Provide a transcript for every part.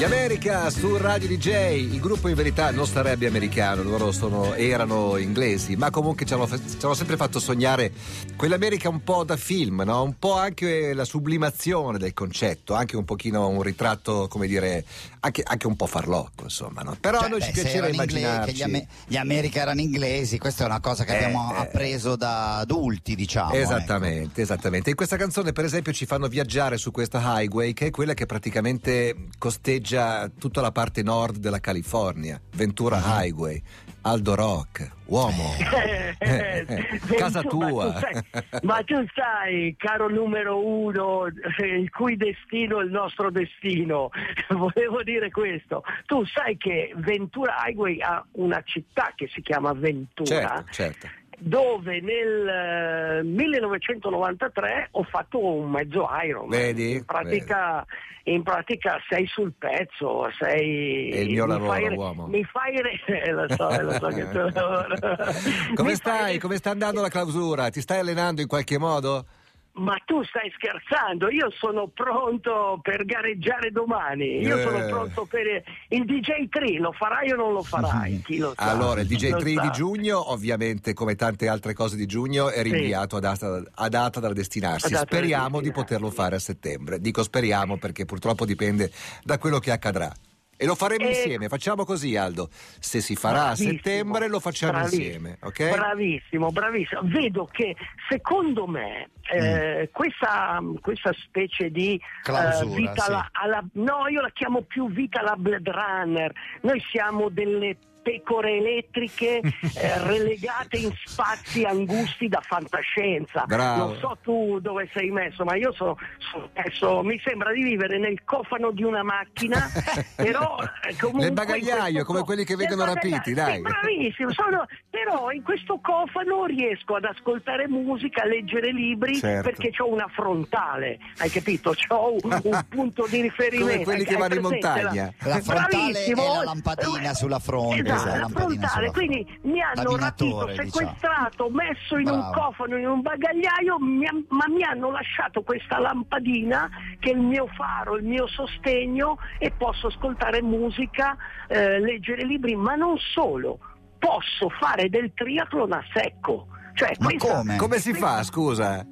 Gli America su Radio DJ, il gruppo in verità non sarebbe americano, loro sono, erano inglesi, ma comunque ci hanno, ci hanno, sempre fatto sognare quell'America un po' da film, no? un po' anche la sublimazione del concetto, anche un pochino un ritratto, come dire, anche, anche un po' farlocco, insomma. No? Però cioè, a noi beh, ci piaceva immaginarci... Gli, gli, America erano inglesi, questa è una cosa che eh, abbiamo eh, appreso da adulti, diciamo. Esattamente, ecco. esattamente. In questa canzone, per esempio, ci fanno viaggiare su questa highway, che è quella che praticamente costeggia galleggia tutta la parte nord della California, Ventura uh-huh. Highway, Aldo Rock, uomo, eh, eh, eh, casa tua. Ma tu, sai, ma tu, sai, caro numero uno, il cui destino è il nostro destino, volevo dire questo. Tu sai che Ventura Highway ha una città che si chiama Ventura. Certo, certo dove nel 1993 eh, ho fatto un mezzo Iron. Vedi? In pratica, vedi. in pratica sei sul pezzo, sei... È il mio lavoro, fai, uomo. Mi fai... Eh, lo so, lo so che tu... Come stai? Fai... Come sta andando la clausura? Ti stai allenando in qualche modo? Ma tu stai scherzando? Io sono pronto per gareggiare domani. Io eh. sono pronto per il DJ 3. Lo farai o non lo farai? Chi lo sa? Allora, il DJ 3 di giugno, ovviamente, come tante altre cose di giugno, è rinviato sì. a, data, a, data, da destinarsi. Data speriamo da di poterlo fare a settembre. Dico speriamo perché purtroppo dipende da quello che accadrà. E lo faremo e... insieme, facciamo così Aldo. Se si farà bravissimo, a settembre lo facciamo bravissimo, insieme, ok? Bravissimo, bravissimo. Vedo che secondo me eh, mm. questa, questa, specie di Clausura, uh, vita sì. alla, alla, no, io la chiamo più vita alla Blade Runner. Noi siamo delle pecore elettriche eh, relegate in spazi angusti da fantascienza. Bravo. Non so tu dove sei messo, ma io sono, sono messo, mi sembra di vivere nel cofano di una macchina, però eh, comunque... Nel bagagliaio, come quelli che vengono rapiti, dai. Sì, bravissimo, sono, però in questo cofano riesco ad ascoltare musica, a leggere libri, certo. perché ho una frontale, hai capito? Ho un, un punto di riferimento. Come quelli che vanno in montagna. La, la frontale è la lampadina sulla fronte. Esatto esatto, quindi mi hanno rapito, diciamo. sequestrato, diciamo. messo in Bravo. un cofano, in un bagagliaio, mi, ma mi hanno lasciato questa lampadina che è il mio faro, il mio sostegno e posso ascoltare musica, eh, leggere libri, ma non solo, posso fare del triathlon a secco. Cioè, ma questa, come? come si fa, scusa?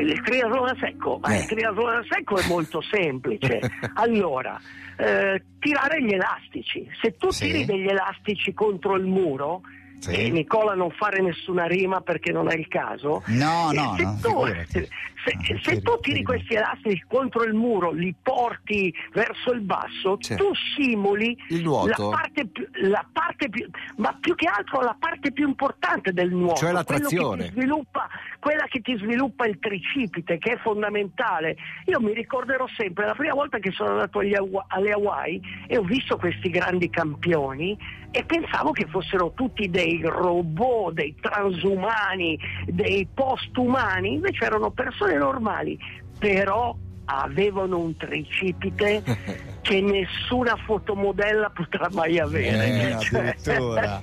Il triathlon a secco, ma eh. il triathlon a secco è molto semplice. allora, eh, tirare gli elastici. Se tu sì. tiri degli elastici contro il muro, sì. e Nicola non fare nessuna rima perché non è il caso. No, no, se no. Tu, se, se, se tu tiri questi elastici contro il muro, li porti verso il basso, C'è. tu simuli il. La parte, più, la parte più, ma più che altro la parte più importante del nuoto, cioè la trazione. Che sviluppa, quella che ti sviluppa il tricipite, che è fondamentale. Io mi ricorderò sempre la prima volta che sono andato agli, alle Hawaii e ho visto questi grandi campioni e pensavo che fossero tutti dei robot, dei transumani, dei postumani, invece erano persone normali, però avevano un tricipite che nessuna fotomodella potrà mai avere. Eh, cioè...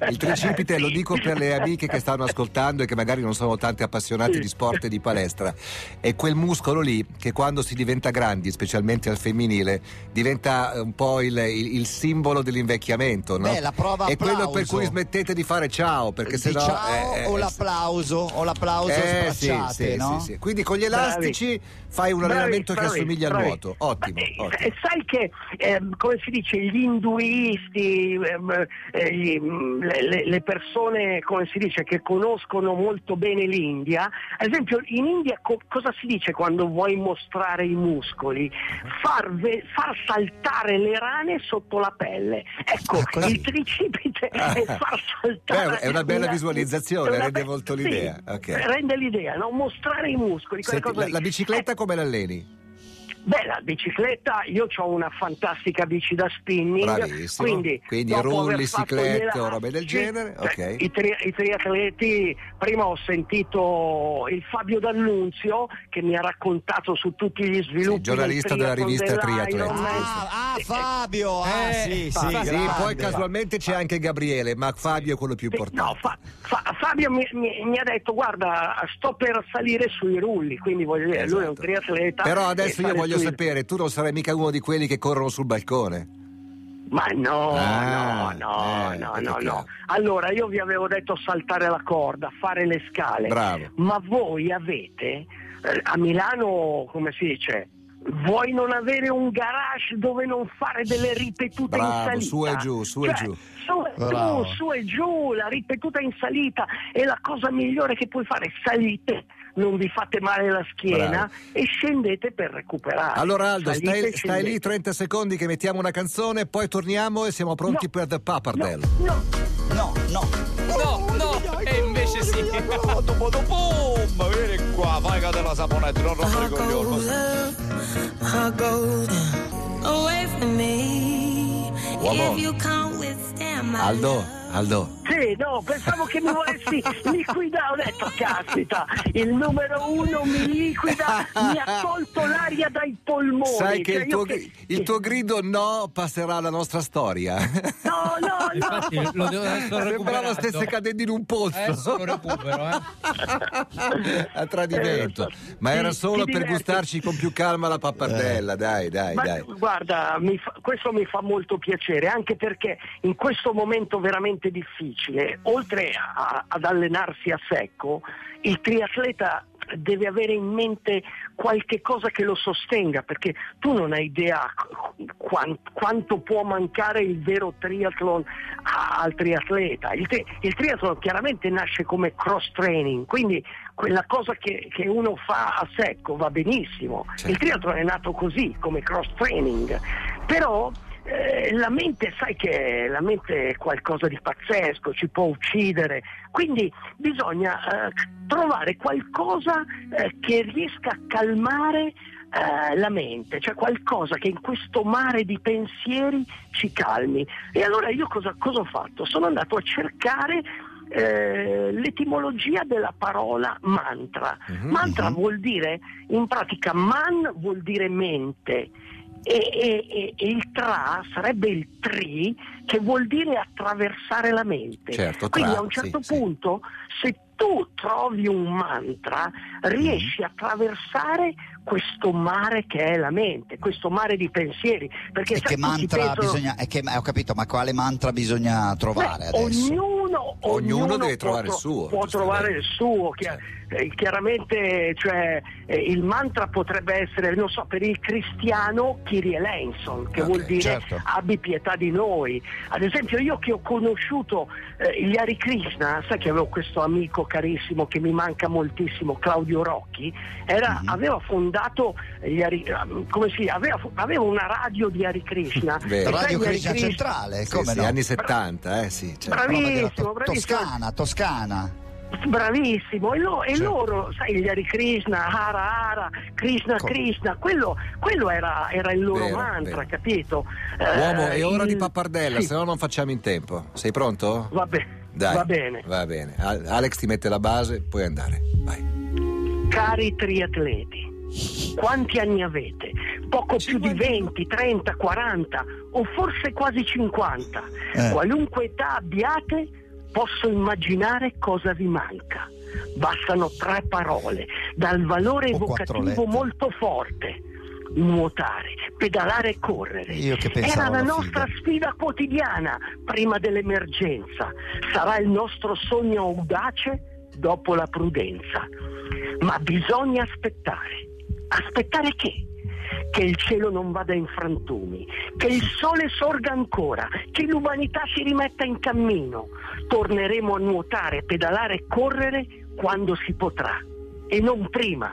Il tricipite, lo dico per le amiche che stanno ascoltando e che magari non sono tante appassionate sì. di sport e di palestra, è quel muscolo lì che quando si diventa grandi, specialmente al femminile, diventa un po' il, il, il simbolo dell'invecchiamento. No? Beh, la prova è quello per cui smettete di fare ciao, perché se no... Ciao eh, o l'applauso, o l'applauso eh, sì, sì, no? sì, Quindi con gli elastici bravi. fai un allenamento che assomiglia al nuoto. Ottimo. Ma, ottimo. sai che eh, come si dice, gli induisti, ehm, eh, gli, mm, le, le, persone, come si dice, che conoscono molto bene l'India, ad esempio in India co- cosa si dice quando vuoi mostrare i muscoli? Far, ve- far saltare le rane sotto la pelle. Ecco, ah, il tricipite è far saltare. Beh, è una bella visualizzazione, una rende be- molto l'idea. Sì, okay. Rende l'idea, no? mostrare i muscoli. Senti, la, la, bicicletta eh, come l'alleni? Beh, la bicicletta, io ho una fantastica bici da spinning. Bravissimo. Quindi, quindi rulli, ciclette o robe del genere. Cioè, okay. i, tri- I, triatleti, prima ho sentito il Fabio D'Annunzio che mi ha raccontato su tutti gli sviluppi. Sì, giornalista della rivista Triathlete. Ah, ah, Fabio! Ah, eh, sì, sì, sì, poi casualmente c'è anche Gabriele, ma Fabio è quello più importante. No, fa- fa- Fabio mi, mi, mi, ha detto: Guarda, sto per salire sui rulli, quindi voglio dire, esatto. lui è un esatto. triatleta. Però adesso io voglio sapere, tu non sarai mica uno di quelli che corrono sul balcone. Ma no, Ah, no, no, eh, no, no, no. Allora, io vi avevo detto saltare la corda, fare le scale. Bravo. Ma voi avete eh, a Milano, come si dice, vuoi non avere un garage dove non fare delle ripetute in Bravo, salita? su e giù, su e Cioè, giù. Su, e giù, su e giù, la ripetuta in salita è la cosa migliore che puoi fare. Salite, non vi fate male la schiena Bravo. e scendete per recuperare. Allora Aldo, Salite stai, stai lì scendete. 30 secondi che mettiamo una canzone, poi torniamo e siamo pronti No. per The Pappardelle. No, no, No, no. No, no, e invece sì. Boom, vieni qua, fai che te la saponetta, non rompere i coglioni. away from me. If you can't withstand Aldo. Aldo, Sì, no, pensavo che mi volessi liquidare. Ho detto, caspita, il numero uno mi liquida, mi ha tolto l'aria dai polmoni. sai che Cioè, il tuo, che- il tuo grido no passerà alla nostra storia. No, no, no. Infatti lo devo Sembrava stesse cadendo in un pozzo. Adesso lo recupero, eh. a tradimento. Eh, Ma era solo per diverti. gustarci con più calma la pappardella, dai, dai, Ma dai. guarda, mi fa- questo mi fa molto piacere, anche perché in questo momento veramente difficile, oltre a- ad allenarsi a secco, il triatleta deve avere in mente qualche cosa che lo sostenga, perché tu non hai idea quan- quanto può mancare il vero triathlon a- al triatleta. Il, tri- il triathlon chiaramente nasce come cross training, quindi quella cosa che, che uno fa a secco va benissimo. Certo. Il triathlon è nato così, come cross training, però eh, la mente, sai che la mente è qualcosa di pazzesco, ci può uccidere, quindi bisogna eh, trovare qualcosa eh, che riesca a calmare eh, la mente, cioè qualcosa che in questo mare di pensieri ci calmi. E allora io cosa, cosa ho fatto? Sono andato a cercare eh, l'etimologia della parola mantra. Mhm, mantra mhm. vuol dire, in pratica, man vuol dire mente. E, e- e- e il tra sarebbe il tri che vuol dire attraversare la mente. Certo, Quindi tra, a un certo sì, sì. punto, se tu trovi un mantra, riesci a attraversare questo mare che è la mente, questo mare di pensieri. Perché E che mantra pensano- bisogna. e che- ho capito, ma quale mantra bisogna trovare Beh, adesso? Ognuno, Ognuno deve può trovare il suo, Può trovare il suo. chia- Certo. eh, chiaramente cioè, eh, il mantra potrebbe essere, non so, per il cristiano Kyrie eleison, che Ok, vuol dire certo. abbi pietà di noi. Ad esempio io che ho conosciuto eh, gli Hare Krishna, sai che avevo questo amico carissimo che mi manca moltissimo, Claudio Rocchi, era- Mhm. aveva fondato gli come si aveva, aveva una radio di Hare Krishna. Vero. Radio Krishna Krishna- Centrale, Sì, come sì, no? anni 70, eh sì. Bravi- Roba della Bravissimo, bravissimo. Toscana, Toscana. Bravissimo, e, lo- e Certo. loro, sai, gli Hare Krishna, Hara Hara, Krishna Co- Krishna, quello, quello era, era il loro Vero, mantra, vero. capito? Uomo, Eh, è ora il- di pappardella, sì, se no non facciamo in tempo. Sei pronto? Va, be- Dai, va bene. Va bene. Al- Alex ti mette la base, puoi andare. Vai. Cari triatleti, quanti anni avete? Poco più di 20, 30, 40 o forse quasi 50. Eh. Qualunque età abbiate, posso immaginare cosa vi manca. Bastano tre parole, dal valore evocativo molto forte. Nuotare, pedalare e correre. Io che Era la nostra figa. sfida quotidiana prima dell'emergenza. Sarà il nostro sogno audace dopo la prudenza. Ma bisogna aspettare. Aspettare che? Che il cielo non vada in frantumi, che il sole sorga ancora, che l'umanità si rimetta in cammino. Torneremo a nuotare, pedalare e correre quando si potrà e non prima.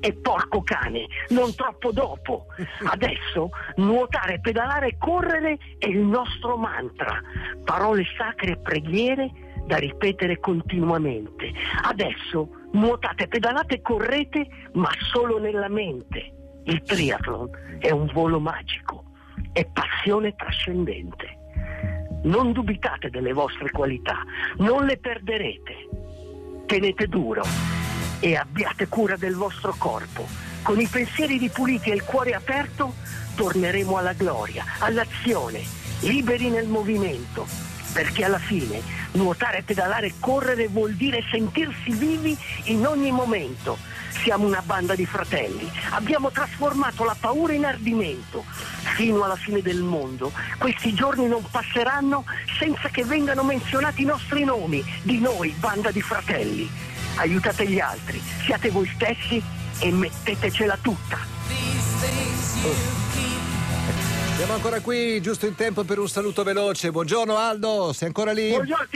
E porco cane, non troppo dopo. Adesso nuotare, pedalare e correre è il nostro mantra. Parole sacre e preghiere da ripetere continuamente. Adesso nuotate, pedalate e correte, ma solo nella mente. Il triathlon è un volo magico, è passione trascendente. Non dubitate delle vostre qualità, non le perderete. Tenete duro e abbiate cura del vostro corpo. Con i pensieri ripuliti e il cuore aperto torneremo alla gloria, all'azione, liberi nel movimento, perché alla fine nuotare, pedalare e correre vuol dire sentirsi vivi in ogni momento. Siamo una banda di fratelli, abbiamo trasformato la paura in ardimento, fino alla fine del mondo, questi giorni non passeranno senza che vengano menzionati i nostri nomi, di noi, banda di fratelli. Aiutate gli altri, siate voi stessi e mettetecela tutta. Siamo ancora qui, giusto in tempo per un saluto veloce. Buongiorno Aldo, sei ancora lì? Buongiorno,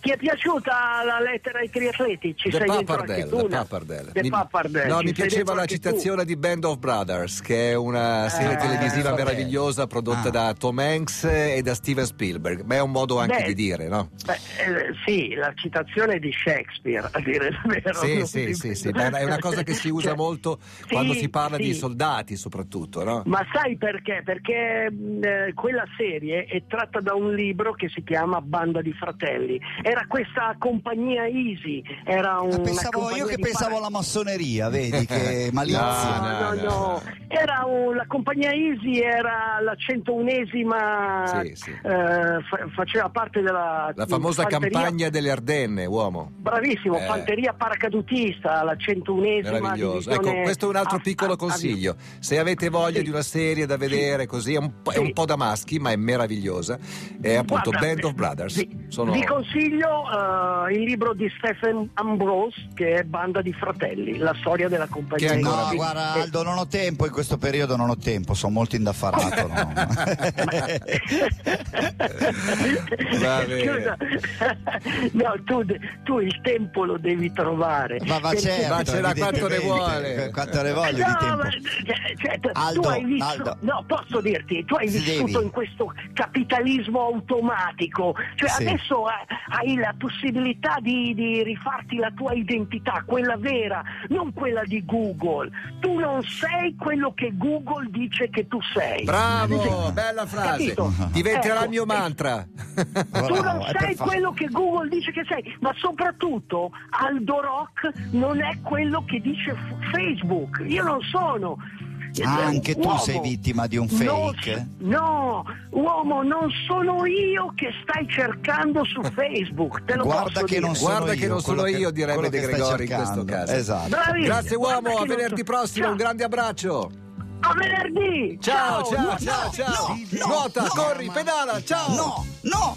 ti, ti è piaciuta la lettera ai triatleti? Ci The sei dentro anche Pappardelle? The no? Pappardelle. Mi- Pappardelle, No, ci mi piaceva dentro la anche tu. citazione di Band of Brothers, che è una serie Eh, televisiva vabbè. meravigliosa prodotta Ah. da Tom Hanks e da Steven Spielberg. Ma è un modo anche Beh, di dire, no? Beh, eh, sì, la citazione di Shakespeare, a dire il vero. Sì, sì, di- sì, sì, è una cosa che si usa Cioè, molto sì, quando si parla di sì. soldati, soprattutto, no? Ma sai perché? Perché eh, quella serie è tratta da un libro che si chiama Banda di Fratelli. Era questa compagnia Easy, era un, Ah, pensavo, io che pensavo alla massoneria, vedi che malizia. No, No, no, no, no. Era un- la compagnia Easy era la 101esima, Sì, sì. eh, fa- faceva parte della La famosa fanteria- campagna delle Ardenne, uomo. Bravissimo, Eh. fanteria paracadutista, la 101esima Meraviglioso. divisione Ecco, questo è un altro a- piccolo a- a- consiglio. Se avete voglia Sì. di una serie da vedere così, è un, po', è un po' da maschi, ma è meravigliosa. È appunto Guarda, Band of Brothers. Sono- vi consiglio eh, il libro di Stephen Ambrose che è Banda di Fratelli, la storia della compagnia. Che ancora- No, guarda Eh, Aldo, non ho tempo in questo periodo, non ho tempo, sono molto indaffarato. no? Va bene. Scusa, no, tu, tu il tempo lo devi trovare. ma, Perché- certo, Ma ce l'ha quanto ne vuole. Quanto ne voglio di No, tempo. ma, cioè, cioè, tu Aldo, hai vissuto, Aldo. no, posso dirti, tu hai vissuto devi. in questo capitalismo automatico, cioè Sì. adesso ha- hai la possibilità di, di rifarti la tua identità, quella vera, non quella di Google. Tu non sei quello che Google dice che tu sei. Bravo, bella frase. Capito? Diventerà Ecco, il mio eh, mantra. Tu non sei quello che Google dice che sei, ma soprattutto Aldo Rock non è quello che dice F- Facebook. Io non sono. Ah, anche tu Uomo. sei vittima di un fake? s- no, uomo, non sono io che stai cercando su Facebook. Te lo Guarda posso che dire. non sono Guarda io. che non sono io, direbbe De Gregori in questo caso. Esatto. Bravissimo. Grazie uomo, a venerdì prossimo, Ciao. un grande abbraccio. A venerdì. Ciao, ciao, no, ciao, no, ciao. no, Nuota, no, corri, pedala, ciao. No, no!